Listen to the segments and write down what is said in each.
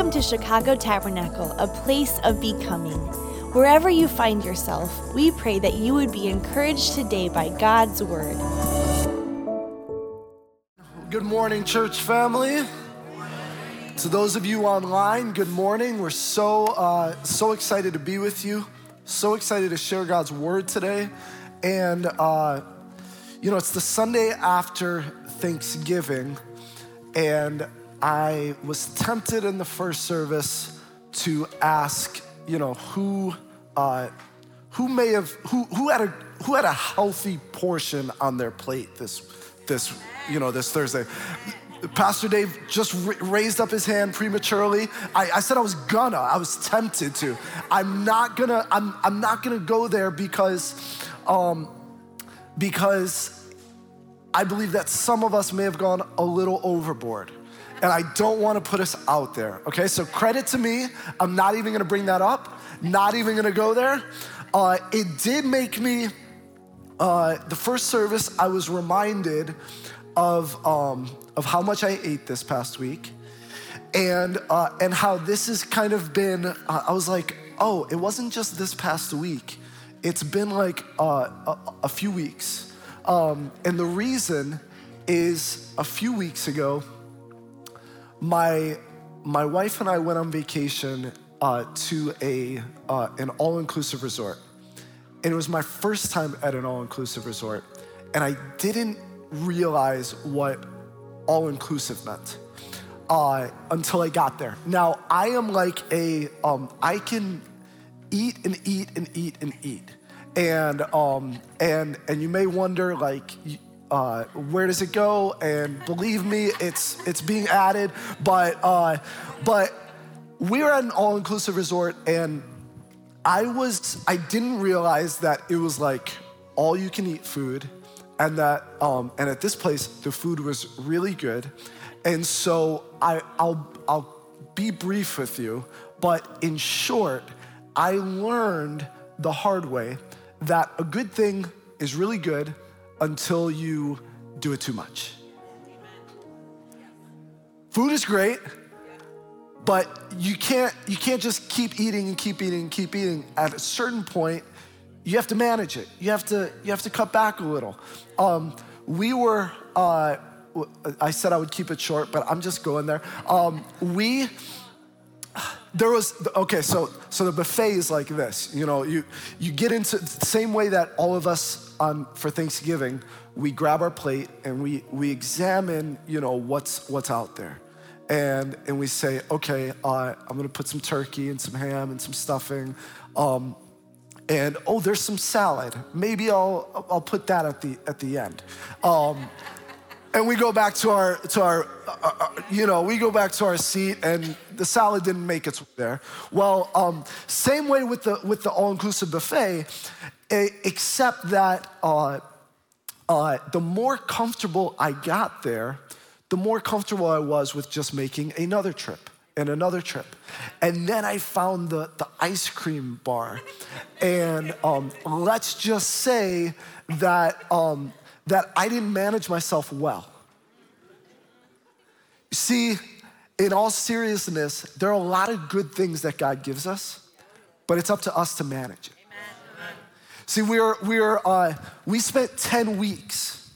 Welcome to Chicago Tabernacle, a place of becoming. Wherever you find yourself, we pray that you would be encouraged today by God's word. Good morning, church family. To those of you online, good morning. We're so uh, so excited to be with you. So excited to share God's word today, and uh, you know it's the Sunday after Thanksgiving, and I was tempted in the first service to ask, you know, who uh, who may have who who had a who had a healthy portion on their plate this this you know this Thursday. Pastor Dave just raised up his hand prematurely. I, I, said I was gonna. I was tempted to. I'm not gonna. I'm I'm not gonna go there because um, because I believe that some of us may have gone a little overboard and I don't want to put us out there. Okay, so credit to me. I'm not even going to bring that up. Not even going to go there. Uh, it did make me. Uh, the first service, I was reminded of um, of how much I ate this past week, and uh, and how this has kind of been. Uh, I was like, oh, it wasn't just this past week. It's been like uh, a, a, few weeks, um, and the reason is a few weeks ago my my wife and I went on vacation uh, to a uh, an all inclusive resort, and it was my first time at an all inclusive resort, and I didn't realize what all inclusive meant uh, until I got there. Now I am like a um, I can eat and eat and eat and eat, and um, and and you may wonder like uh, where does it go? And believe me, it's it's being added. But uh, but we were at an all-inclusive resort, and I was I didn't realize that it was like all you can eat food, and that um, and at this place the food was really good, and so I I'll I'll be brief with you, but in short, I learned the hard way that a good thing is really good until you do it too much. Food is great, but you can't you can't just keep eating and keep eating and keep eating. At a certain point, you have to manage it. You have to you have to cut back a little. Um, we were. Uh, I said I would keep it short, but I'm just going there. Um, we there was okay so so the buffet is like this you know you you get into the same way that all of us on for thanksgiving we grab our plate and we we examine you know what's what's out there. And and we say okay uh, i'm gonna put some turkey and some ham and some stuffing um, and oh there's some salad. Maybe i'll i'll put that at the at the end. Um, and we go back to our to our uh, uh, you know we go back to our seat and the salad didn't make way there. Well um, same way with the with the all-inclusive buffet except that uh, uh, the more comfortable i got there the more comfortable i was with just making another trip and another trip and then i found the, the ice cream bar and um, let's just say that um, that I didn't manage myself well. See, in all seriousness, there are a lot of good things that God gives us, but it's up to us to manage it. See, we are, we are, uh, we spent 10 weeks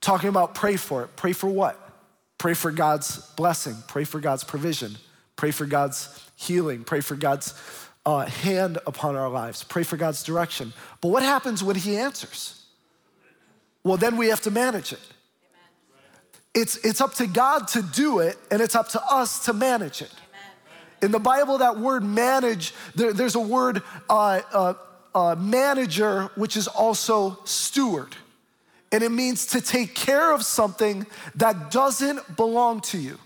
talking about pray for it. Pray for what? Pray for God's blessing, pray for God's provision, pray for God's healing, pray for God's uh, hand upon our lives, pray for God's direction. But what happens when He answers? well, then we have to manage it. It's, it's up to God to do it, and it's up to us to manage it. In the Bible, that word manage, there, there's a word uh, uh, uh, manager, which is also steward. And it means to take care of something that doesn't belong to you.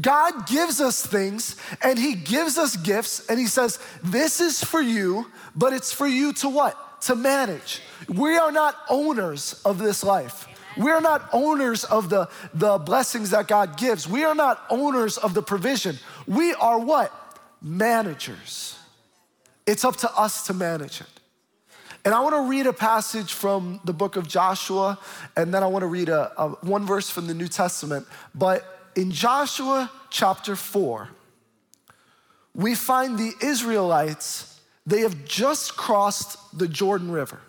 God gives us things and He gives us gifts and He says, This is for you, but it's for you to what? To manage. We are not owners of this life. We are not owners of the, the blessings that God gives. We are not owners of the provision. We are what? Managers. It's up to us to manage it. And I want to read a passage from the book of Joshua, and then I want to read a, a, one verse from the New Testament. But in Joshua chapter 4, we find the Israelites, they have just crossed the Jordan River.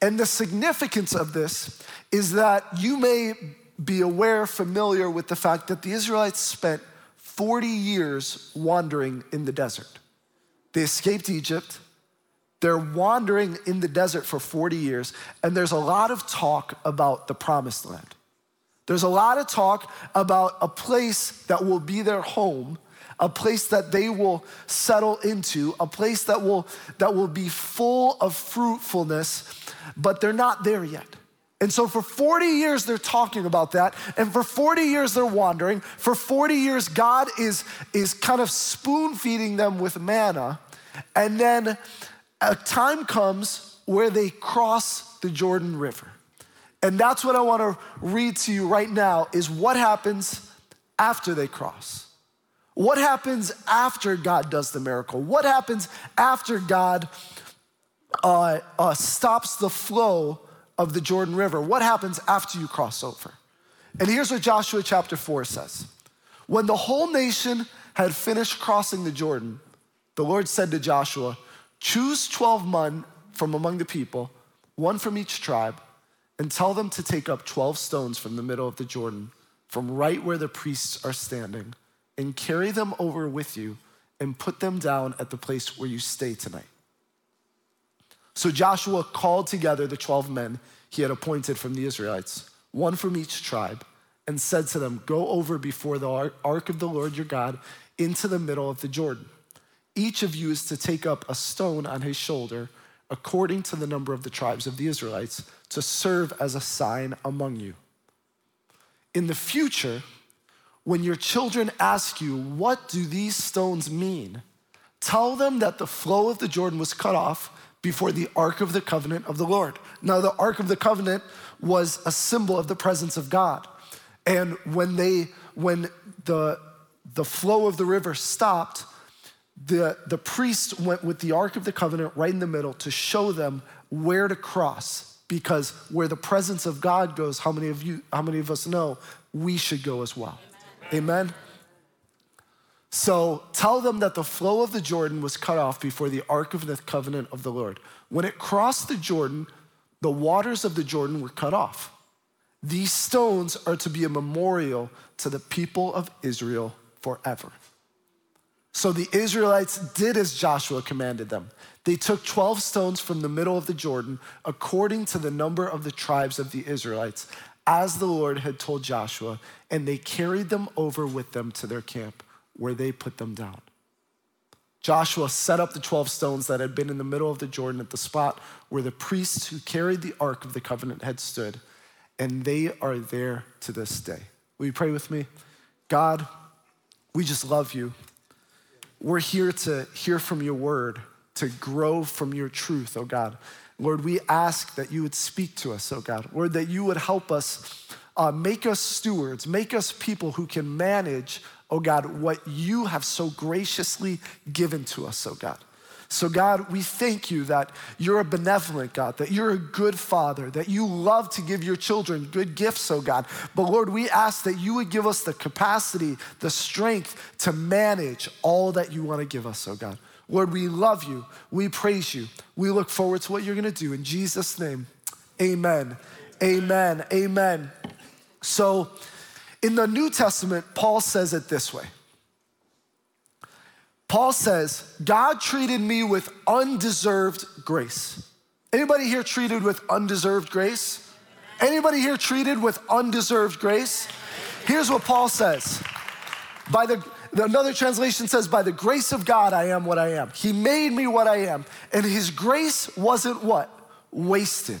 And the significance of this is that you may be aware, familiar with the fact that the Israelites spent 40 years wandering in the desert. They escaped Egypt. They're wandering in the desert for 40 years, and there's a lot of talk about the promised land. There's a lot of talk about a place that will be their home, a place that they will settle into, a place that will, that will be full of fruitfulness, but they're not there yet. And so for 40 years, they're talking about that. And for 40 years, they're wandering. For 40 years, God is, is kind of spoon feeding them with manna. And then a time comes where they cross the Jordan River. And that's what I want to read to you right now is what happens after they cross. What happens after God does the miracle? What happens after God uh, uh, stops the flow of the Jordan River. What happens after you cross over? And here's what Joshua chapter 4 says When the whole nation had finished crossing the Jordan, the Lord said to Joshua, Choose 12 men from among the people, one from each tribe, and tell them to take up 12 stones from the middle of the Jordan, from right where the priests are standing, and carry them over with you and put them down at the place where you stay tonight. So Joshua called together the 12 men he had appointed from the Israelites, one from each tribe, and said to them, Go over before the ark of the Lord your God into the middle of the Jordan. Each of you is to take up a stone on his shoulder, according to the number of the tribes of the Israelites, to serve as a sign among you. In the future, when your children ask you, What do these stones mean? Tell them that the flow of the Jordan was cut off before the Ark of the Covenant of the Lord. Now, the Ark of the Covenant was a symbol of the presence of God. And when they, when the, the flow of the river stopped, the, the priest went with the Ark of the Covenant right in the middle to show them where to cross. Because where the presence of God goes, how many of you, how many of us know we should go as well? Amen. Amen? So tell them that the flow of the Jordan was cut off before the ark of the covenant of the Lord. When it crossed the Jordan, the waters of the Jordan were cut off. These stones are to be a memorial to the people of Israel forever. So the Israelites did as Joshua commanded them. They took 12 stones from the middle of the Jordan, according to the number of the tribes of the Israelites, as the Lord had told Joshua, and they carried them over with them to their camp where they put them down. Joshua set up the 12 stones that had been in the middle of the Jordan at the spot where the priests who carried the Ark of the Covenant had stood, and they are there to this day. Will you pray with me? God, we just love you. We're here to hear from your word, to grow from your truth, oh God. Lord, we ask that you would speak to us, oh God. Lord, that you would help us, uh, make us stewards, make us people who can manage oh God, what you have so graciously given to us, oh God. So, God, we thank you that you're a benevolent God, that you're a good father, that you love to give your children good gifts, oh God. But Lord, we ask that you would give us the capacity, the strength to manage all that you want to give us, oh God. Lord, we love you. We praise you. We look forward to what you're going to do. In Jesus' name, amen. Amen. Amen. So, in the New Testament, Paul says it this way Paul says, God treated me with undeserved grace. Anybody here treated with undeserved grace? Anybody here treated with undeserved grace? Here's what Paul says. By the another translation says, by the grace of God, I am what I am. He made me what I am. And his grace wasn't what? Wasted.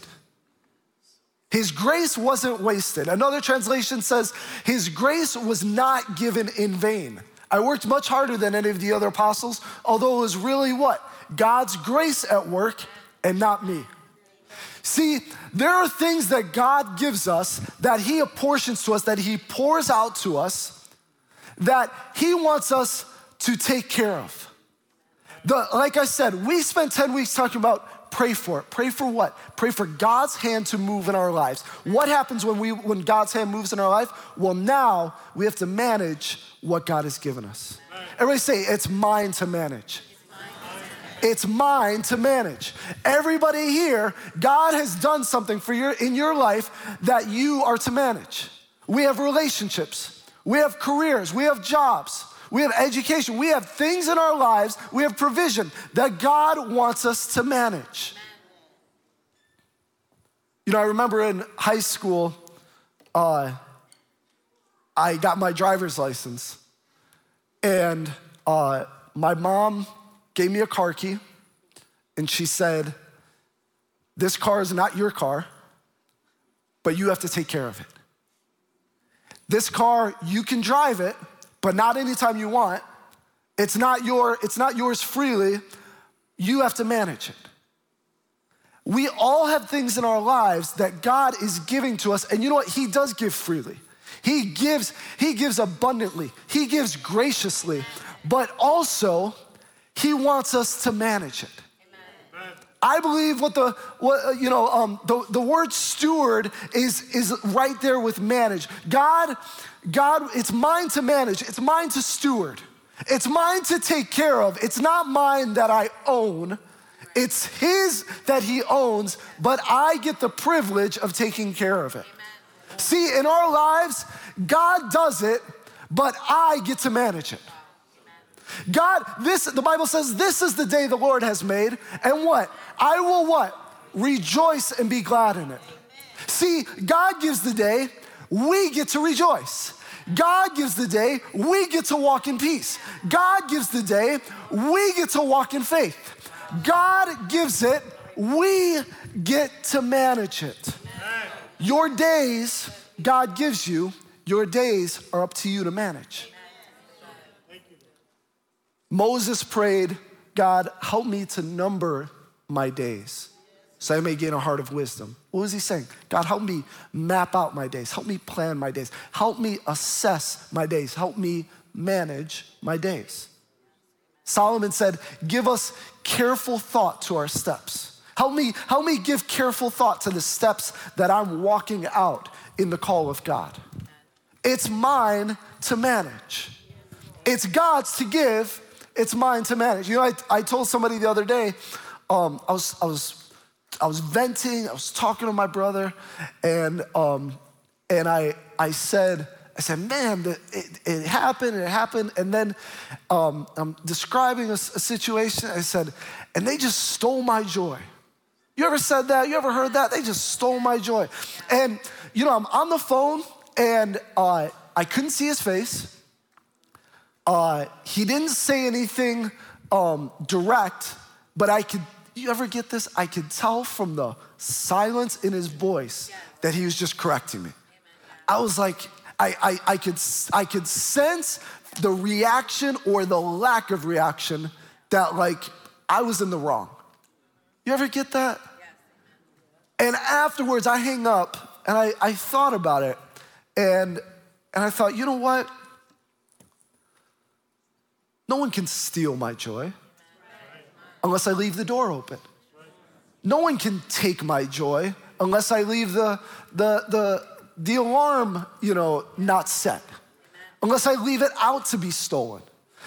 His grace wasn't wasted. Another translation says, His grace was not given in vain. I worked much harder than any of the other apostles, although it was really what? God's grace at work and not me. See, there are things that God gives us, that He apportions to us, that He pours out to us, that He wants us to take care of. The, like I said, we spent 10 weeks talking about pray for it. Pray for what? Pray for God's hand to move in our lives. What happens when we when God's hand moves in our life? Well, now we have to manage what God has given us. Everybody say it's mine to manage. It's mine to manage. Everybody here, God has done something for your in your life that you are to manage. We have relationships, we have careers, we have jobs, we have education, we have things in our lives, we have provision that God wants us to manage. You know, I remember in high school, uh, I got my driver's license, and uh, my mom gave me a car key, and she said, This car is not your car, but you have to take care of it. This car, you can drive it, but not anytime you want. It's not, your, it's not yours freely. You have to manage it. We all have things in our lives that God is giving to us, and you know what? He does give freely. He gives, he gives abundantly, he gives graciously, but also he wants us to manage it. I believe what the what uh, you know um, the, the word steward is is right there with manage. God, God, it's mine to manage. It's mine to steward. It's mine to take care of. It's not mine that I own. It's His that He owns, but I get the privilege of taking care of it. See, in our lives, God does it, but I get to manage it. God, this, the Bible says, this is the day the Lord has made, and what? I will what? Rejoice and be glad in it. See, God gives the day, we get to rejoice. God gives the day, we get to walk in peace. God gives the day, we get to walk in faith. God gives it, we get to manage it. Your days, God gives you, your days are up to you to manage. Moses prayed, God, help me to number my days so I may gain a heart of wisdom. What was he saying? God, help me map out my days. Help me plan my days. Help me assess my days. Help me manage my days. Solomon said, Give us careful thought to our steps. Help me, help me give careful thought to the steps that I'm walking out in the call of God. It's mine to manage. It's God's to give, it's mine to manage. You know, I, I told somebody the other day, um, I, was, I, was, I was venting, I was talking to my brother, and, um, and I, I said, I said, man, it, it happened, it happened. And then um, I'm describing a, a situation. I said, and they just stole my joy. You ever said that? You ever heard that? They just stole my joy. And, you know, I'm on the phone and uh, I couldn't see his face. Uh, he didn't say anything um, direct, but I could, you ever get this? I could tell from the silence in his voice that he was just correcting me. I was like, I, I, I, could, I could sense the reaction or the lack of reaction that, like, I was in the wrong. You ever get that? And afterwards, I hang up and I, I thought about it. And, and I thought, you know what? No one can steal my joy unless I leave the door open. No one can take my joy unless I leave the, the, the, the alarm, you know, not set. Unless I leave it out to be stolen.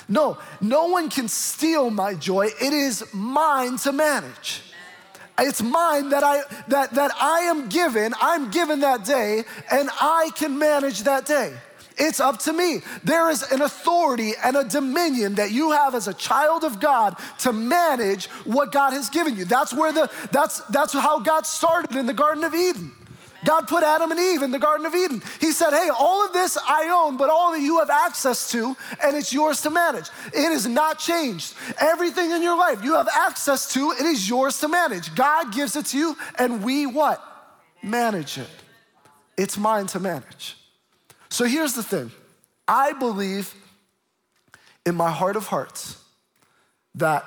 No, no one can steal my joy. It is mine to manage. It's mine that I that that I am given. I'm given that day and I can manage that day. It's up to me. There is an authority and a dominion that you have as a child of God to manage what God has given you. That's where the that's that's how God started in the Garden of Eden. God put Adam and Eve in the Garden of Eden. He said, Hey, all of this I own, but all that you have access to, and it's yours to manage. It is not changed. Everything in your life you have access to, it is yours to manage. God gives it to you, and we what? Manage it. It's mine to manage. So here's the thing I believe in my heart of hearts that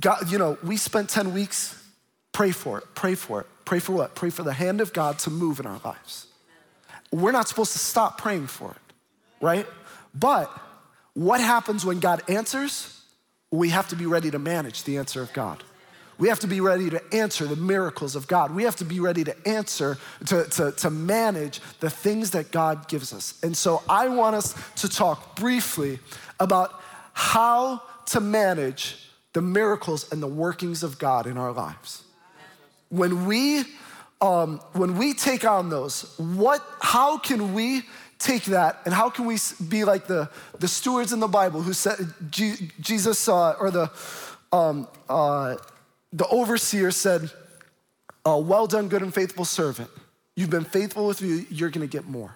God, you know, we spent 10 weeks, pray for it, pray for it. Pray for what? Pray for the hand of God to move in our lives. We're not supposed to stop praying for it, right? But what happens when God answers? We have to be ready to manage the answer of God. We have to be ready to answer the miracles of God. We have to be ready to answer, to, to, to manage the things that God gives us. And so I want us to talk briefly about how to manage the miracles and the workings of God in our lives. When we um, when we take on those, what, how can we take that and how can we be like the, the stewards in the Bible who said, Jesus, uh, or the, um, uh, the overseer said, uh, Well done, good and faithful servant. You've been faithful with me, you're gonna get more.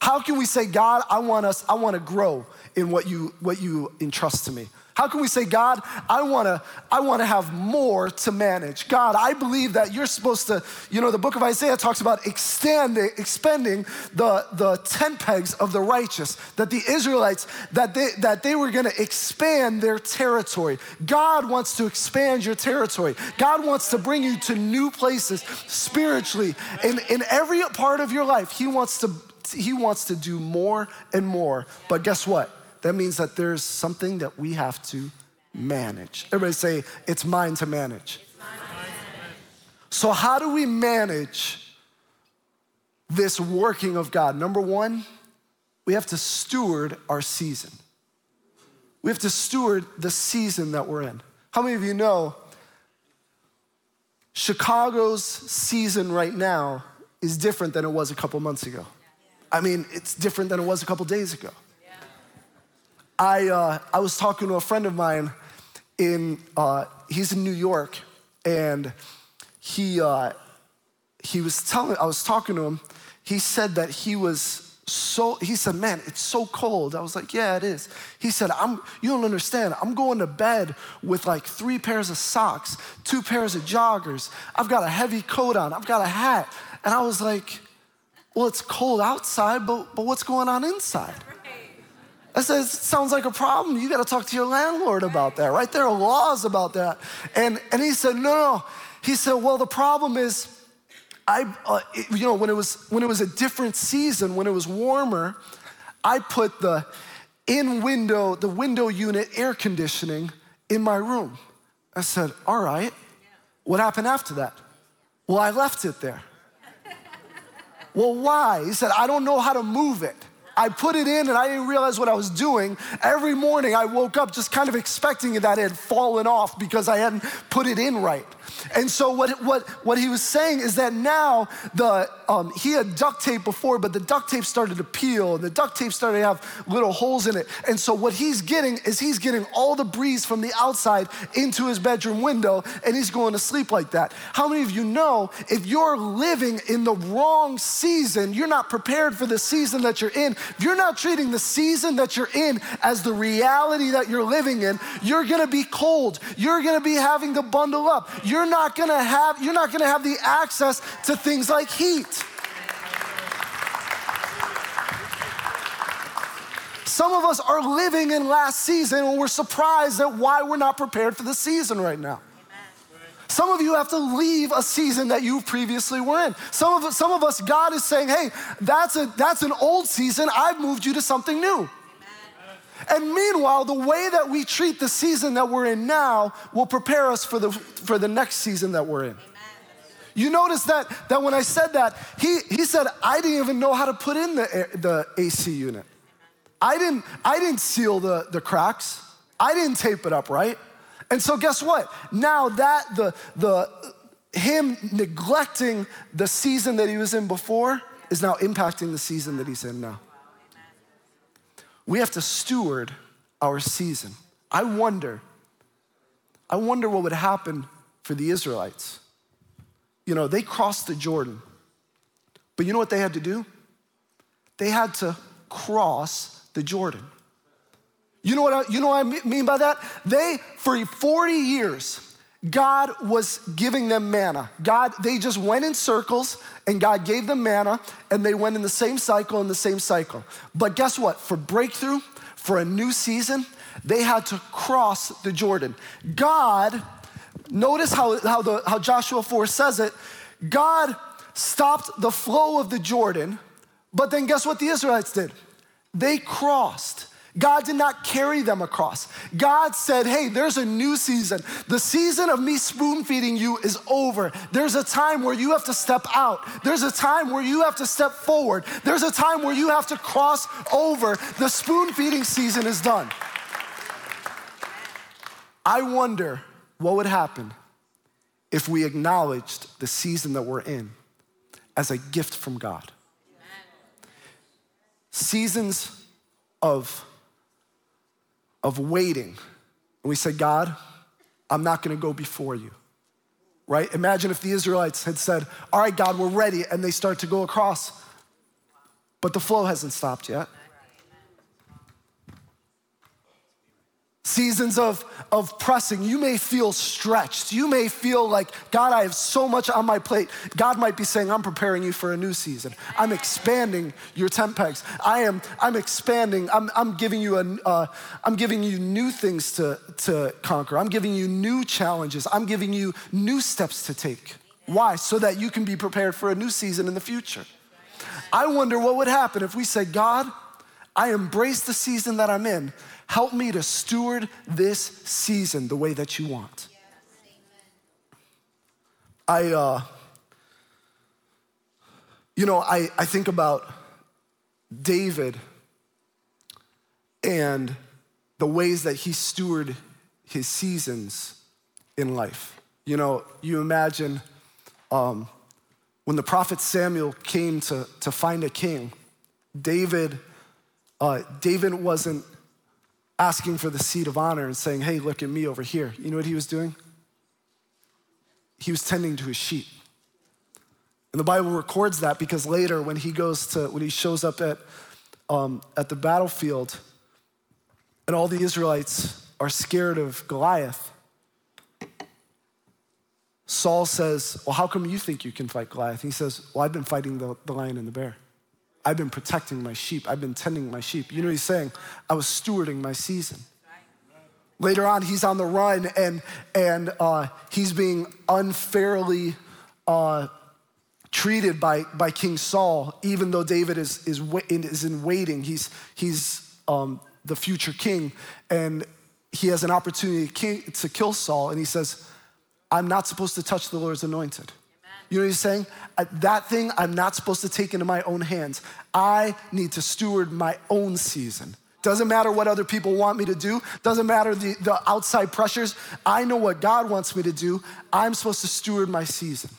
How can we say, God, I want us, I wanna grow in what you, what you entrust to me? How can we say, God, I wanna, I wanna have more to manage? God, I believe that you're supposed to, you know, the book of Isaiah talks about extending, expending the, the tent pegs of the righteous, that the Israelites, that they, that they were gonna expand their territory. God wants to expand your territory. God wants to bring you to new places spiritually. In, in every part of your life, He wants to, He wants to do more and more. But guess what? That means that there's something that we have to manage. Everybody say, it's mine to manage. So, how do we manage this working of God? Number one, we have to steward our season. We have to steward the season that we're in. How many of you know Chicago's season right now is different than it was a couple months ago? I mean, it's different than it was a couple days ago. I, uh, I was talking to a friend of mine in, uh, he's in New York, and he, uh, he was telling, I was talking to him, he said that he was so, he said, man, it's so cold. I was like, yeah, it is. He said, I'm, you don't understand. I'm going to bed with like three pairs of socks, two pairs of joggers. I've got a heavy coat on. I've got a hat. And I was like, well, it's cold outside, but, but what's going on inside? I said, sounds like a problem. You got to talk to your landlord about that, right? There are laws about that. And, and he said, no, no. He said, well, the problem is, I, uh, it, you know, when it, was, when it was a different season, when it was warmer, I put the in window, the window unit air conditioning in my room. I said, all right. What happened after that? Well, I left it there. well, why? He said, I don't know how to move it. I put it in and I didn't realize what I was doing. Every morning I woke up just kind of expecting that it had fallen off because I hadn't put it in right. And so what, what, what he was saying is that now the, um, he had duct tape before, but the duct tape started to peel and the duct tape started to have little holes in it. And so what he's getting is he's getting all the breeze from the outside into his bedroom window and he's going to sleep like that. How many of you know if you're living in the wrong season, you're not prepared for the season that you're in, if you're not treating the season that you're in as the reality that you're living in, you're gonna be cold. You're gonna be having to bundle up. You're not gonna have, you're not gonna have the access to things like heat. Some of us are living in last season and we're surprised at why we're not prepared for the season right now. Some of you have to leave a season that you previously were in. Some of, some of us, God is saying, hey, that's, a, that's an old season. I've moved you to something new. And meanwhile, the way that we treat the season that we're in now will prepare us for the, for the next season that we're in. You notice that, that when I said that, he, he said, I didn't even know how to put in the, the AC unit. I didn't, I didn't seal the, the cracks. I didn't tape it up right. And so guess what? Now that the, the, him neglecting the season that he was in before is now impacting the season that he's in now. We have to steward our season. I wonder, I wonder what would happen for the Israelites. You know, they crossed the Jordan, but you know what they had to do? They had to cross the Jordan. You know what I, you know what I mean by that? They, for 40 years, God was giving them manna. God, they just went in circles and God gave them manna and they went in the same cycle and the same cycle. But guess what? For breakthrough, for a new season, they had to cross the Jordan. God, notice how, how, the, how Joshua 4 says it God stopped the flow of the Jordan, but then guess what the Israelites did? They crossed. God did not carry them across. God said, Hey, there's a new season. The season of me spoon feeding you is over. There's a time where you have to step out. There's a time where you have to step forward. There's a time where you have to cross over. The spoon feeding season is done. I wonder what would happen if we acknowledged the season that we're in as a gift from God. Seasons of of waiting. And we said, God, I'm not gonna go before you, right? Imagine if the Israelites had said, All right, God, we're ready, and they start to go across, but the flow hasn't stopped yet. Seasons of, of pressing, you may feel stretched. You may feel like, God, I have so much on my plate. God might be saying, I'm preparing you for a new season. I'm expanding your tent pegs. I am, I'm expanding. I'm, I'm giving you a, uh, I'm giving you new things to, to conquer. I'm giving you new challenges. I'm giving you new steps to take. Why? So that you can be prepared for a new season in the future. I wonder what would happen if we said, God, I embrace the season that I'm in Help me to steward this season the way that you want. I, uh, you know, I, I think about David and the ways that he stewarded his seasons in life. You know, you imagine um, when the prophet Samuel came to, to find a king, David, uh, David wasn't asking for the seat of honor and saying, hey, look at me over here. You know what he was doing? He was tending to his sheep. And the Bible records that because later, when he goes to, when he shows up at, um, at the battlefield, and all the Israelites are scared of Goliath, Saul says, Well, how come you think you can fight Goliath? He says, Well, I've been fighting the, the lion and the bear. I've been protecting my sheep. I've been tending my sheep. You know what he's saying? I was stewarding my season. Later on, he's on the run and, and uh, he's being unfairly uh, treated by, by King Saul, even though David is, is, is in waiting. He's, he's um, the future king, and he has an opportunity to kill Saul, and he says, I'm not supposed to touch the Lord's anointed. You know what he's saying? Uh, that thing I'm not supposed to take into my own hands. I need to steward my own season. Doesn't matter what other people want me to do, doesn't matter the, the outside pressures. I know what God wants me to do. I'm supposed to steward my season.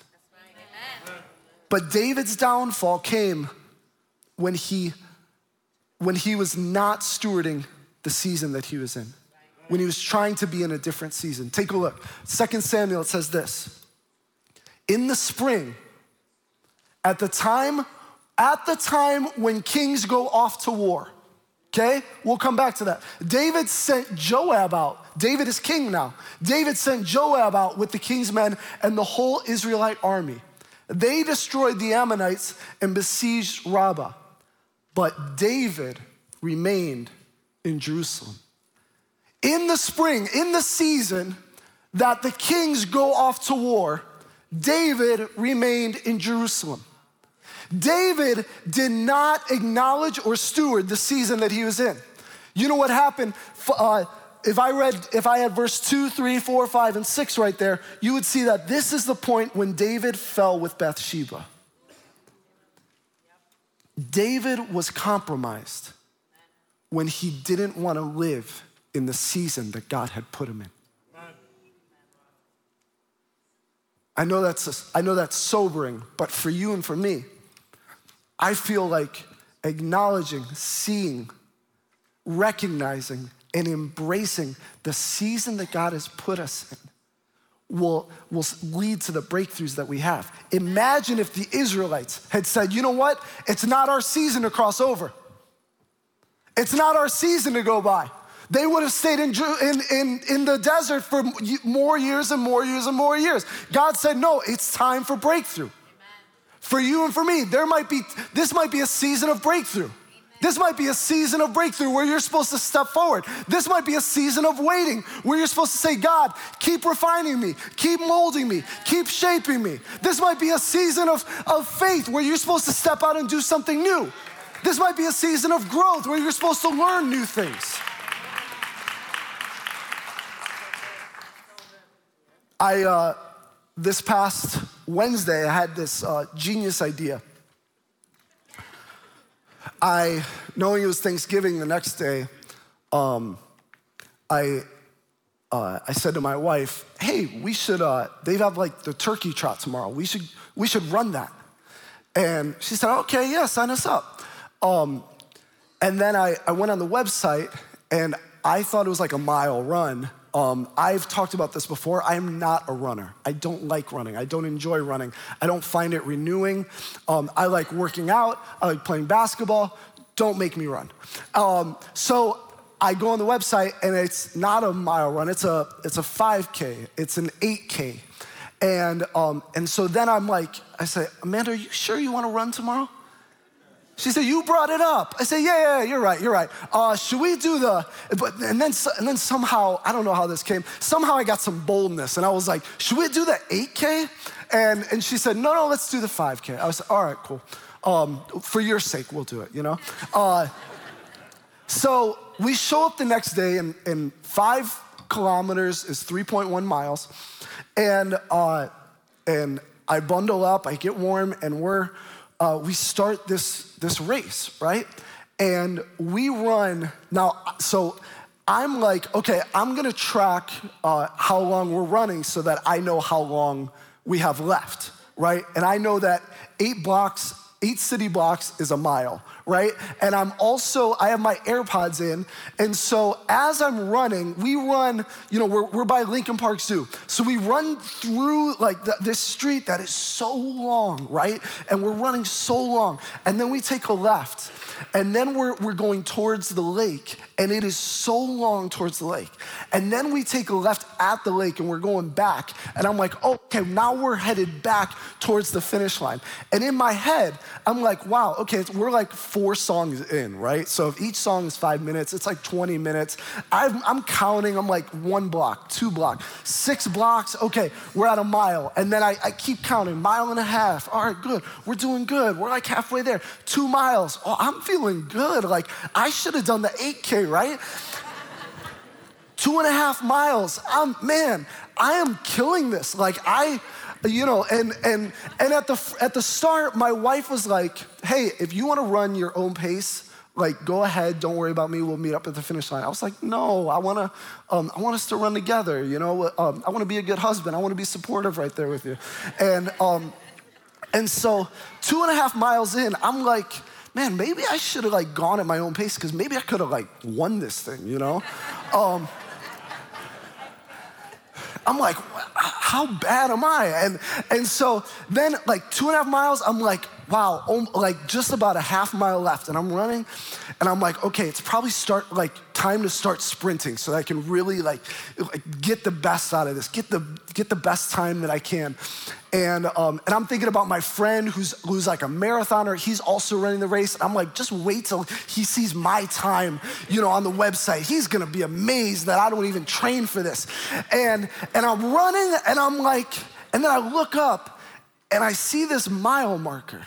But David's downfall came when he when he was not stewarding the season that he was in. When he was trying to be in a different season. Take a look. Second Samuel it says this in the spring, at the time, at the time when kings go off to war. Okay, we'll come back to that. David sent Joab out. David is king now. David sent Joab out with the king's men and the whole Israelite army. They destroyed the Ammonites and besieged Rabbah. But David remained in Jerusalem. In the spring, in the season that the kings go off to war, David remained in Jerusalem. David did not acknowledge or steward the season that he was in. You know what happened? Uh, if I read, if I had verse two, three, four, five, and six right there, you would see that this is the point when David fell with Bathsheba. David was compromised when he didn't want to live in the season that God had put him in. I know that's, I know that's sobering, but for you and for me, I feel like acknowledging, seeing, recognizing, and embracing the season that God has put us in will, will lead to the breakthroughs that we have. Imagine if the Israelites had said, you know what? It's not our season to cross over. It's not our season to go by. They would have stayed in, in, in, in the desert for more years and more years and more years. God said, No, it's time for breakthrough. Amen. For you and for me, there might be, this might be a season of breakthrough. This might be a season of breakthrough where you're supposed to step forward. This might be a season of waiting where you're supposed to say, God, keep refining me, keep molding me, keep shaping me. This might be a season of, of faith where you're supposed to step out and do something new. This might be a season of growth where you're supposed to learn new things. I, uh, this past Wednesday, I had this uh, genius idea. I, knowing it was Thanksgiving the next day, um, I, uh, I said to my wife, "Hey, we should. Uh, they have like the turkey trot tomorrow. We should we should run that." And she said, "Okay, yeah, sign us up." Um, and then I, I went on the website and I thought it was like a mile run. Um, I've talked about this before. I am not a runner. I don't like running. I don't enjoy running. I don't find it renewing. Um, I like working out. I like playing basketball. Don't make me run. Um, so I go on the website and it's not a mile run. It's a it's a 5K. It's an 8K. And um, and so then I'm like, I say, Amanda, are you sure you want to run tomorrow? She said, "You brought it up." I said, "Yeah, yeah, you're right, you're right. Uh, should we do the?" But and then and then somehow I don't know how this came. Somehow I got some boldness, and I was like, "Should we do the 8K?" And and she said, "No, no, let's do the 5K." I was like, "All right, cool. Um, for your sake, we'll do it." You know. Uh, so we show up the next day, and, and five kilometers is 3.1 miles, and uh, and I bundle up, I get warm, and we're uh, we start this, this race, right? And we run, now, so I'm like, okay, I'm gonna track uh, how long we're running so that I know how long we have left, right? And I know that eight blocks, eight city blocks is a mile, right? And I'm also, I have my AirPods in. And so as I'm running, we run, you know, we're, we're by Lincoln Park Zoo. So we run through like the, this street that is so long, right? And we're running so long. And then we take a left. And then we're, we're going towards the lake, and it is so long towards the lake. And then we take a left at the lake, and we're going back. And I'm like, oh, okay, now we're headed back towards the finish line. And in my head, I'm like, wow, okay, we're like four songs in, right? So if each song is five minutes, it's like 20 minutes. i am counting, I'm like one block, two block, six blocks, okay, we're at a mile. And then I, I keep counting, mile and a half. All right, good, we're doing good. We're like halfway there. Two miles. Oh, I'm feeling good. Like, I should have done the 8K, right? Two and a half miles. I'm, man, I am killing this. Like, I, you know, and and and at the at the start, my wife was like, "Hey, if you want to run your own pace, like go ahead. Don't worry about me. We'll meet up at the finish line." I was like, "No, I want to, um, I want us to run together. You know, um, I want to be a good husband. I want to be supportive right there with you." And um, and so two and a half miles in, I'm like man, maybe I should have like gone at my own pace because maybe I could have like won this thing, you know? I'm like, how bad am I? And and so then like two and a half miles, I'm like, wow, like just about a half mile left, and I'm running, and I'm like, okay, it's probably start like time to start sprinting so that I can really like, get the best out of this, get the get the best time that I can. And um, and I'm thinking about my friend who's who's like a marathoner. He's also running the race. I'm like, just wait till he sees my time, you know, on the website. He's gonna be amazed that I don't even train for this. And and I'm running, and I'm like, and then I look up, and I see this mile marker.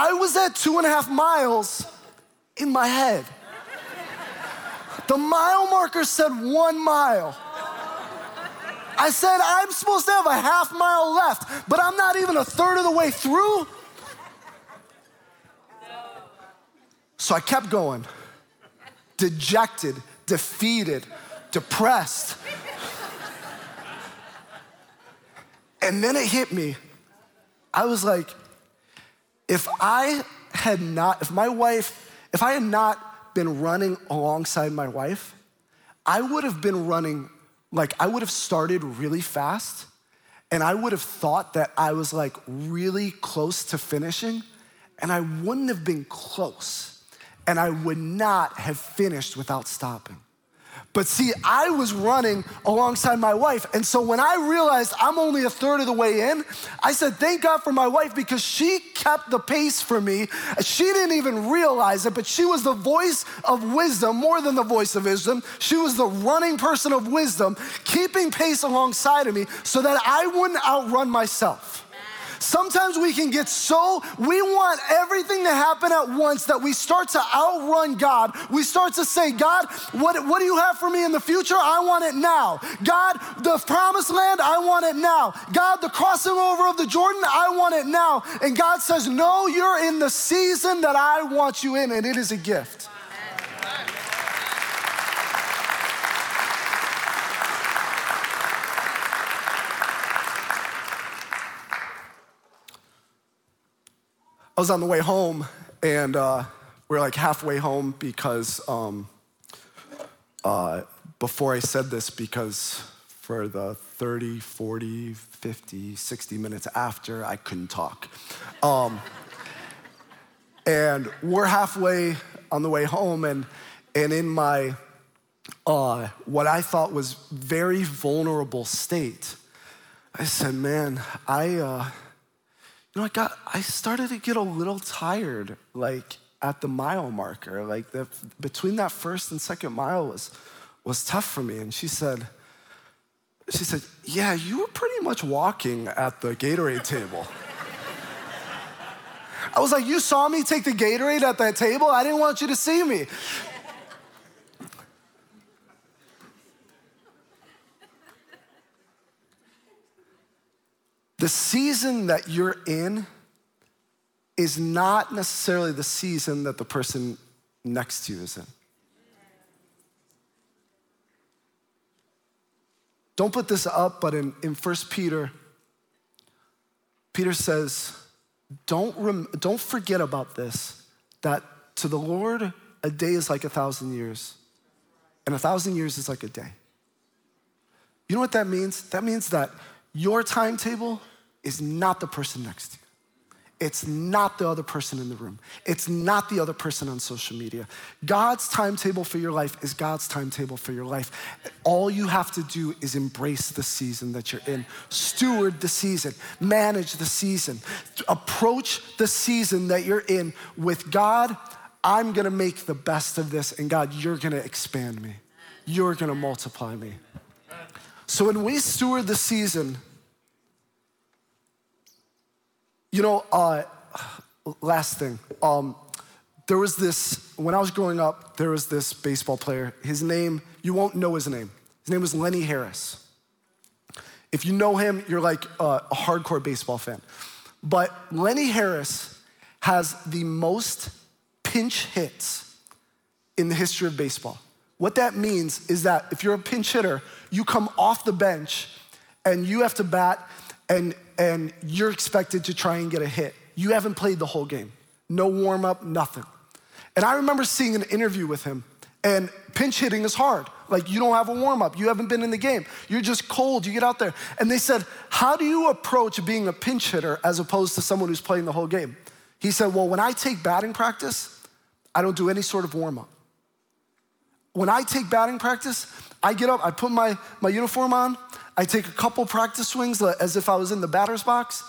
I was at two and a half miles in my head. The mile marker said one mile. I said, I'm supposed to have a half mile left, but I'm not even a third of the way through. So I kept going, dejected, defeated, depressed. And then it hit me. I was like, if I had not, if my wife, if I had not been running alongside my wife, I would have been running, like, I would have started really fast and I would have thought that I was like really close to finishing and I wouldn't have been close and I would not have finished without stopping. But see, I was running alongside my wife. And so when I realized I'm only a third of the way in, I said, Thank God for my wife because she kept the pace for me. She didn't even realize it, but she was the voice of wisdom more than the voice of wisdom. She was the running person of wisdom, keeping pace alongside of me so that I wouldn't outrun myself. Sometimes we can get so, we want everything to happen at once that we start to outrun God. We start to say, God, what, what do you have for me in the future? I want it now. God, the promised land, I want it now. God, the crossing over of the Jordan, I want it now. And God says, No, you're in the season that I want you in, and it is a gift. I was on the way home, and uh, we are like halfway home because um, uh, before I said this, because for the 30, 40, 50, 60 minutes after, I couldn't talk. Um, and we're halfway on the way home, and, and in my, uh, what I thought was very vulnerable state, I said, man, I, uh, you know, I got, I started to get a little tired, like at the mile marker. Like the, between that first and second mile was, was tough for me. And she said, she said, yeah, you were pretty much walking at the Gatorade table. I was like, you saw me take the Gatorade at that table? I didn't want you to see me. The season that you're in is not necessarily the season that the person next to you is in. Don't put this up, but in, in 1 Peter, Peter says, don't, rem- don't forget about this, that to the Lord, a day is like a thousand years, and a thousand years is like a day. You know what that means? That means that your timetable is not the person next to you. It's not the other person in the room. It's not the other person on social media. God's timetable for your life is God's timetable for your life. All you have to do is embrace the season that you're in, steward the season, manage the season, approach the season that you're in with God. I'm gonna make the best of this, and God, you're gonna expand me, you're gonna multiply me. So when we steward the season, you know, uh, last thing. Um, there was this, when I was growing up, there was this baseball player. His name, you won't know his name. His name was Lenny Harris. If you know him, you're like a, a hardcore baseball fan. But Lenny Harris has the most pinch hits in the history of baseball. What that means is that if you're a pinch hitter, you come off the bench and you have to bat and, and you're expected to try and get a hit. You haven't played the whole game. No warm up, nothing. And I remember seeing an interview with him, and pinch hitting is hard. Like, you don't have a warm up, you haven't been in the game, you're just cold, you get out there. And they said, How do you approach being a pinch hitter as opposed to someone who's playing the whole game? He said, Well, when I take batting practice, I don't do any sort of warm up. When I take batting practice, I get up, I put my, my uniform on, I take a couple practice swings as if I was in the batter's box,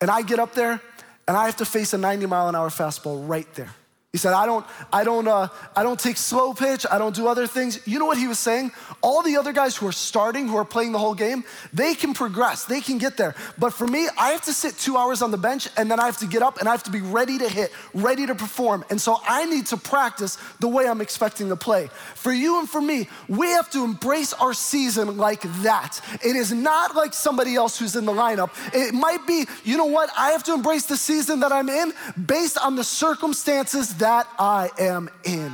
and I get up there and I have to face a 90 mile an hour fastball right there. He said, I don't, I don't, uh, I don't take slow pitch. I don't do other things. You know what he was saying? All the other guys who are starting, who are playing the whole game, they can progress. They can get there. But for me, I have to sit two hours on the bench and then I have to get up and I have to be ready to hit, ready to perform. And so I need to practice the way I'm expecting to play. For you and for me, we have to embrace our season like that. It is not like somebody else who's in the lineup. It might be, you know what? I have to embrace the season that I'm in based on the circumstances that I am in.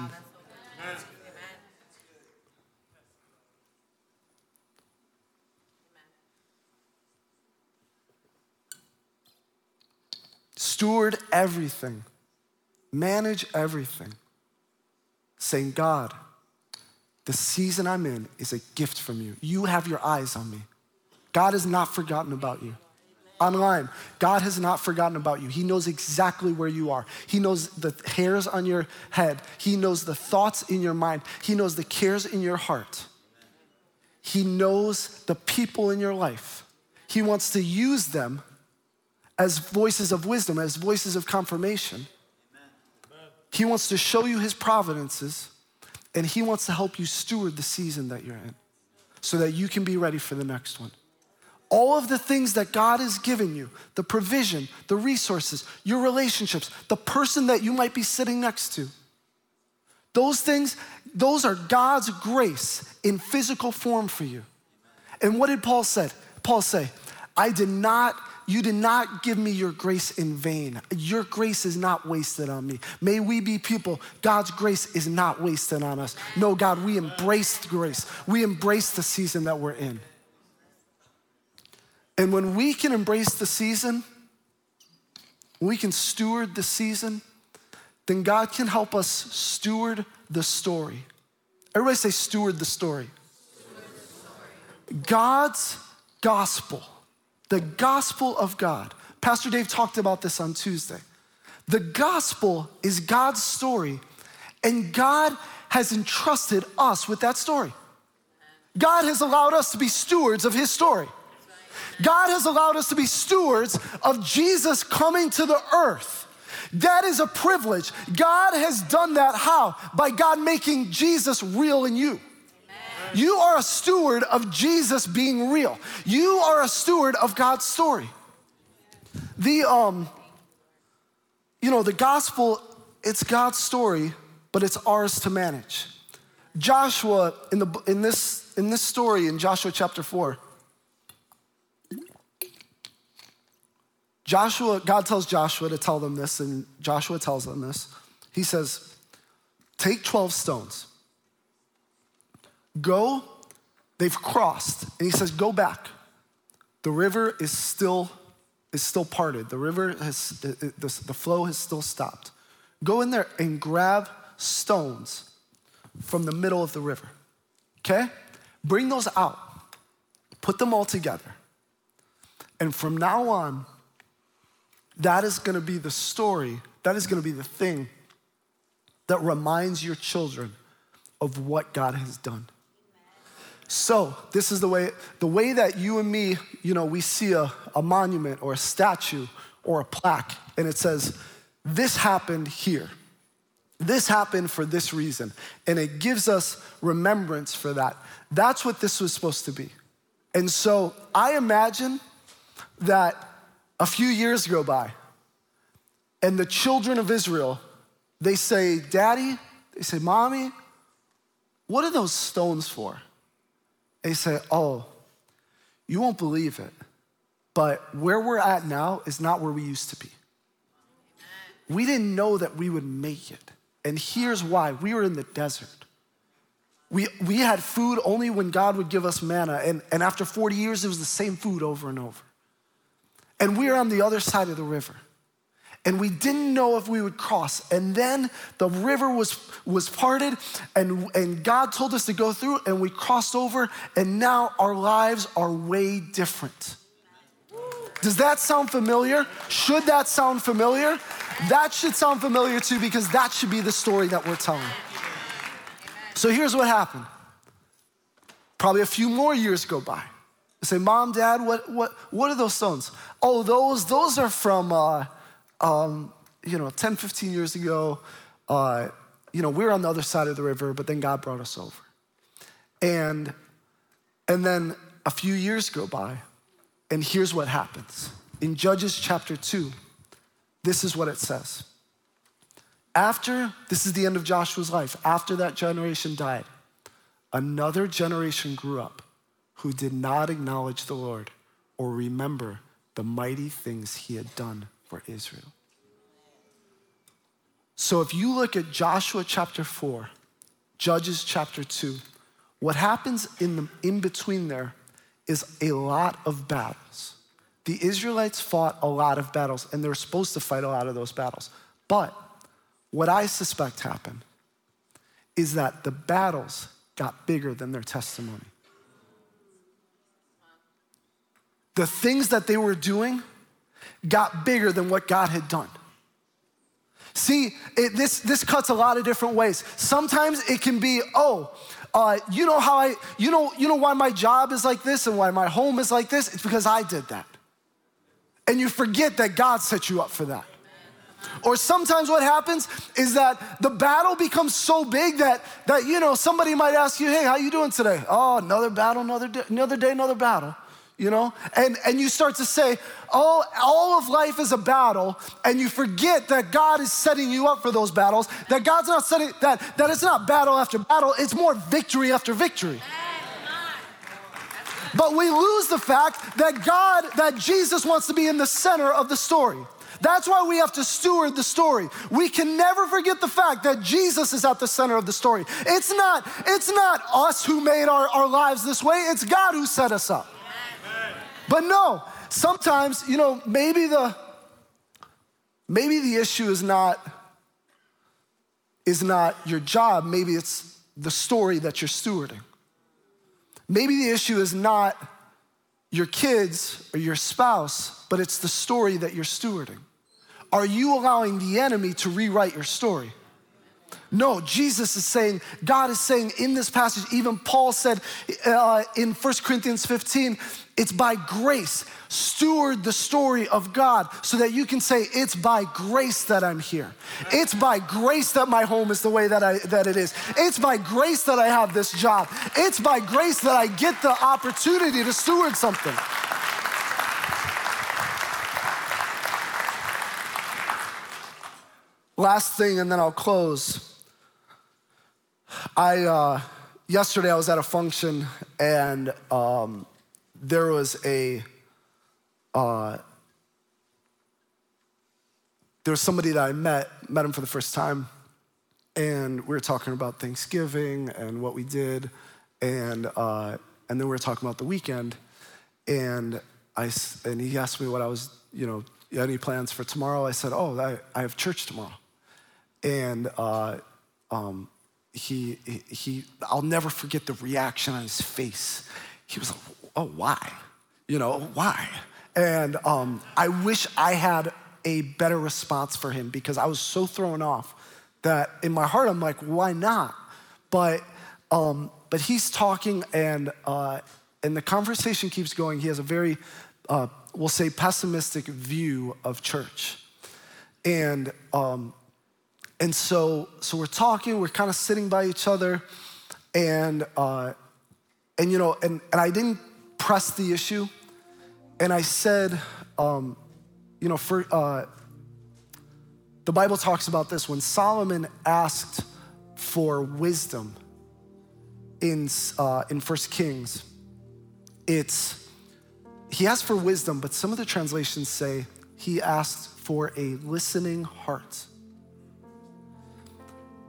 Steward everything, manage everything, saying, God, the season I'm in is a gift from you. You have your eyes on me. God has not forgotten about you online. God has not forgotten about you. He knows exactly where you are. He knows the hairs on your head. He knows the thoughts in your mind. He knows the cares in your heart. He knows the people in your life. He wants to use them as voices of wisdom, as voices of confirmation. He wants to show you his providences, and he wants to help you steward the season that you're in so that you can be ready for the next one. All of the things that God has given you the provision, the resources, your relationships, the person that you might be sitting next to. Those things, those are God's grace in physical form for you. And what did Paul say? Paul say, I did not, you did not give me your grace in vain. Your grace is not wasted on me. May we be people, God's grace is not wasted on us. No, God, we embrace grace. We embrace the season that we're in. And when we can embrace the season, we can steward the season, then God can help us steward the story. Everybody say, steward the story. God's gospel, the gospel of God. Pastor Dave talked about this on Tuesday. The gospel is God's story, and God has entrusted us with that story. God has allowed us to be stewards of his story. God has allowed us to be stewards of Jesus coming to the earth. That is a privilege. God has done that how? By God making Jesus real in you. You are a steward of Jesus being real. You are a steward of God's story. The um you know, the gospel it's God's story, but it's ours to manage. Joshua in the in this in this story in Joshua chapter 4 Joshua, God tells Joshua to tell them this, and Joshua tells them this. He says, Take 12 stones, go, they've crossed, and he says, Go back. The river is still, is still parted. The river has, the, the flow has still stopped. Go in there and grab stones from the middle of the river, okay? Bring those out, put them all together. And from now on, that is going to be the story, that is going to be the thing that reminds your children of what God has done. So, this is the way the way that you and me, you know, we see a, a monument or a statue or a plaque and it says, This happened here. This happened for this reason. And it gives us remembrance for that. That's what this was supposed to be. And so I imagine that a few years go by, and the children of Israel, they say, Daddy, they say, Mommy, what are those stones for? They say, Oh, you won't believe it, but where we're at now is not where we used to be. We didn't know that we would make it. And here's why we were in the desert. We, we had food only when God would give us manna, and, and after 40 years, it was the same food over and over. And we are on the other side of the river. And we didn't know if we would cross. And then the river was, was parted, and, and God told us to go through, and we crossed over, and now our lives are way different. Does that sound familiar? Should that sound familiar? That should sound familiar too, because that should be the story that we're telling. So here's what happened. Probably a few more years go by. I say, Mom, Dad, what, what, what are those stones? Oh, those, those are from, uh, um, you know, 10, 15 years ago. Uh, you know, we were on the other side of the river, but then God brought us over. And, and then a few years go by, and here's what happens. In Judges chapter 2, this is what it says. After, this is the end of Joshua's life, after that generation died, another generation grew up who did not acknowledge the Lord or remember the mighty things he had done for Israel. So if you look at Joshua chapter 4, Judges chapter 2, what happens in, the, in between there is a lot of battles. The Israelites fought a lot of battles, and they were supposed to fight a lot of those battles. But what I suspect happened is that the battles got bigger than their testimony. The things that they were doing got bigger than what God had done. See, it, this, this cuts a lot of different ways. Sometimes it can be, oh, uh, you know how I, you know, you know why my job is like this and why my home is like this? It's because I did that. And you forget that God set you up for that. Or sometimes what happens is that the battle becomes so big that, that you know, somebody might ask you, hey, how you doing today? Oh, another battle, another day, another day, another battle. You know? And, and you start to say, oh, all of life is a battle, and you forget that God is setting you up for those battles, that God's not setting, that, that it's not battle after battle, it's more victory after victory. But we lose the fact that God, that Jesus wants to be in the center of the story. That's why we have to steward the story. We can never forget the fact that Jesus is at the center of the story. It's not, it's not us who made our, our lives this way, it's God who set us up. But no, sometimes, you know, maybe the maybe the issue is not is not your job, maybe it's the story that you're stewarding. Maybe the issue is not your kids or your spouse, but it's the story that you're stewarding. Are you allowing the enemy to rewrite your story? No, Jesus is saying, God is saying in this passage, even Paul said uh, in 1 Corinthians 15, it's by grace. Steward the story of God so that you can say, It's by grace that I'm here. It's by grace that my home is the way that, I, that it is. It's by grace that I have this job. It's by grace that I get the opportunity to steward something. Last thing, and then I'll close. I uh, yesterday I was at a function and um, there was a uh, there was somebody that I met met him for the first time, and we were talking about Thanksgiving and what we did, and uh, and then we were talking about the weekend, and I and he asked me what I was you know any plans for tomorrow. I said, oh, I, I have church tomorrow, and. Uh, um, he, he, I'll never forget the reaction on his face. He was like, oh, why? You know, why? And um, I wish I had a better response for him because I was so thrown off that in my heart I'm like, why not? But um, but he's talking and uh, and the conversation keeps going. He has a very uh, we'll say pessimistic view of church, and um, and so, so we're talking, we're kind of sitting by each other, and uh, and you know, and, and I didn't press the issue, and I said, um, you know, for uh, the Bible talks about this when Solomon asked for wisdom in uh, in First Kings, it's he asked for wisdom, but some of the translations say he asked for a listening heart.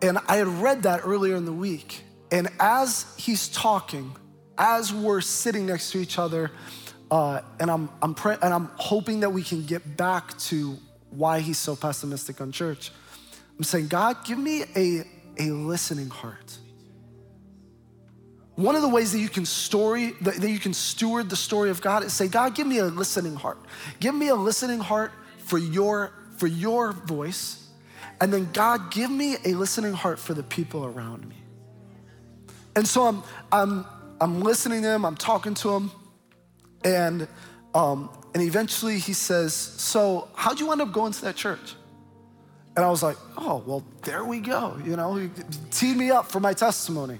And I had read that earlier in the week. And as he's talking, as we're sitting next to each other, uh, and I'm, I'm and I'm hoping that we can get back to why he's so pessimistic on church. I'm saying, God, give me a, a listening heart. One of the ways that you can story, that you can steward the story of God is say, God, give me a listening heart. Give me a listening heart for your, for your voice and then, God, give me a listening heart for the people around me. And so I'm, I'm, I'm listening to him, I'm talking to him, and, um, and eventually he says, So, how'd you end up going to that church? And I was like, Oh, well, there we go. You know, he teed me up for my testimony.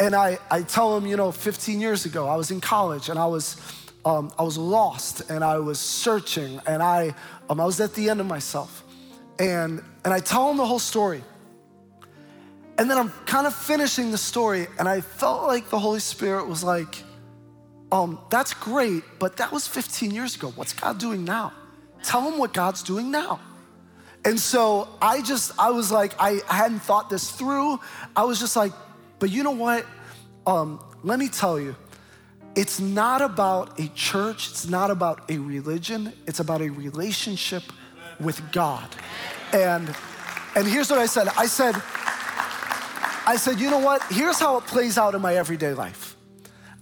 And I, I tell him, you know, 15 years ago, I was in college and I was, um, I was lost and I was searching and I, um, I was at the end of myself. And, and I tell him the whole story. And then I'm kind of finishing the story, and I felt like the Holy Spirit was like, um, that's great, but that was 15 years ago. What's God doing now? Tell him what God's doing now. And so I just, I was like, I hadn't thought this through. I was just like, but you know what? Um, let me tell you, it's not about a church, it's not about a religion, it's about a relationship with God. And and here's what I said. I said, I said, you know what? Here's how it plays out in my everyday life.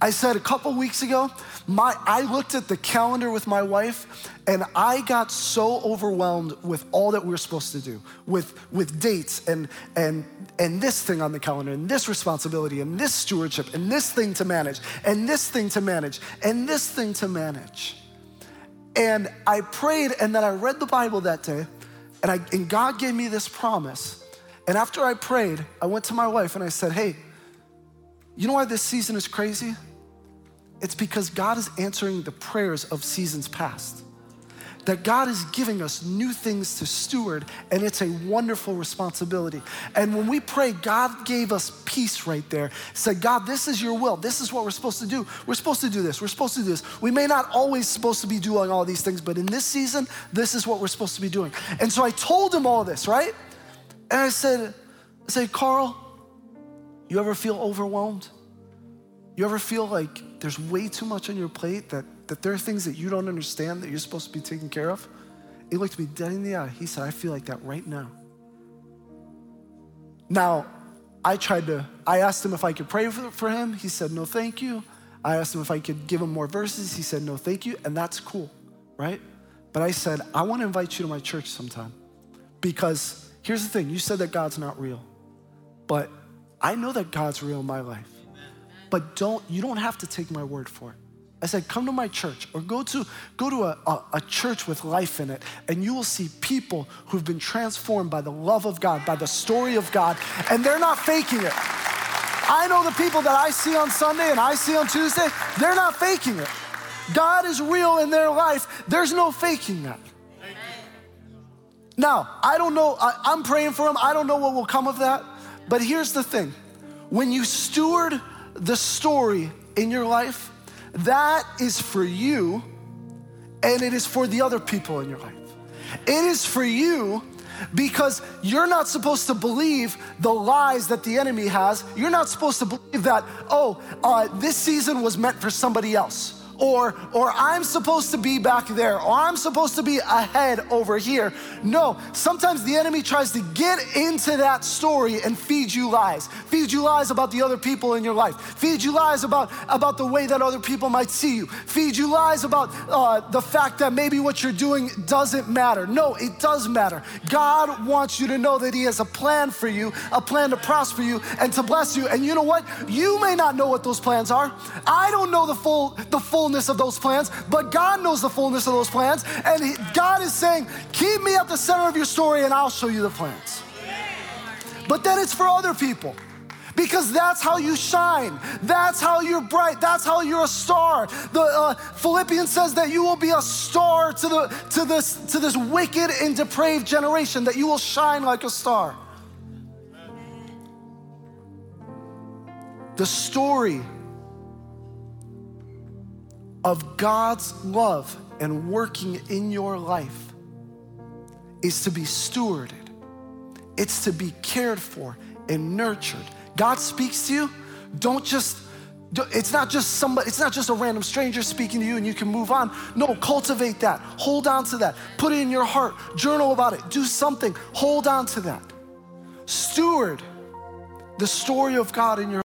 I said a couple weeks ago, my I looked at the calendar with my wife and I got so overwhelmed with all that we were supposed to do, with with dates and and and this thing on the calendar, and this responsibility, and this stewardship, and this thing to manage, and this thing to manage, and this thing to manage. And I prayed, and then I read the Bible that day, and, I, and God gave me this promise. And after I prayed, I went to my wife and I said, Hey, you know why this season is crazy? It's because God is answering the prayers of seasons past that God is giving us new things to steward, and it's a wonderful responsibility. And when we pray, God gave us peace right there. Said, God, this is your will. This is what we're supposed to do. We're supposed to do this. We're supposed to do this. We may not always supposed to be doing all these things, but in this season, this is what we're supposed to be doing. And so I told him all this, right? And I said, I said, Carl, you ever feel overwhelmed? You ever feel like there's way too much on your plate that that there are things that you don't understand that you're supposed to be taking care of? He looked me dead in the eye. He said, I feel like that right now. Now, I tried to, I asked him if I could pray for, for him. He said, no, thank you. I asked him if I could give him more verses. He said, no, thank you. And that's cool, right? But I said, I want to invite you to my church sometime. Because here's the thing you said that God's not real, but I know that God's real in my life. But don't, you don't have to take my word for it. I said, come to my church or go to, go to a, a, a, church with life in it, and you will see people who've been transformed by the love of God, by the story of God, and they're not faking it. I know the people that I see on Sunday and I see on Tuesday, they're not faking it. God is real in their life. There's no faking that. Now, I don't know, I, I'm praying for them. I don't know what will come of that. But here's the thing when you steward the story in your life, that is for you and it is for the other people in your life. It is for you because you're not supposed to believe the lies that the enemy has. You're not supposed to believe that, oh, uh, this season was meant for somebody else or or I'm supposed to be back there or I'm supposed to be ahead over here. No, sometimes the enemy tries to get into that story and feed you lies. Feed you lies about the other people in your life. Feed you lies about about the way that other people might see you. Feed you lies about uh, the fact that maybe what you're doing doesn't matter. No, it does matter. God wants you to know that He has a plan for you, a plan to prosper you and to bless you. And you know what? You may not know what those plans are. I don't know the full the full fullness of those plans, but God knows the fullness of those plans. And he, God is saying, Keep me at the center of your story and I'll show you the plans. But then it's for other people because that's how you shine. That's how you're bright. That's how you're a star. The uh, Philippians says that you will be a star to the to this to this wicked and depraved generation. That you will shine like a star. The story of God's love and working in your life is to be stewarded, it's to be cared for and nurtured. God speaks to you, don't just it's not just somebody, it's not just a random stranger speaking to you and you can move on. No, cultivate that. Hold on to that. Put it in your heart. Journal about it. Do something. Hold on to that. Steward the story of God in your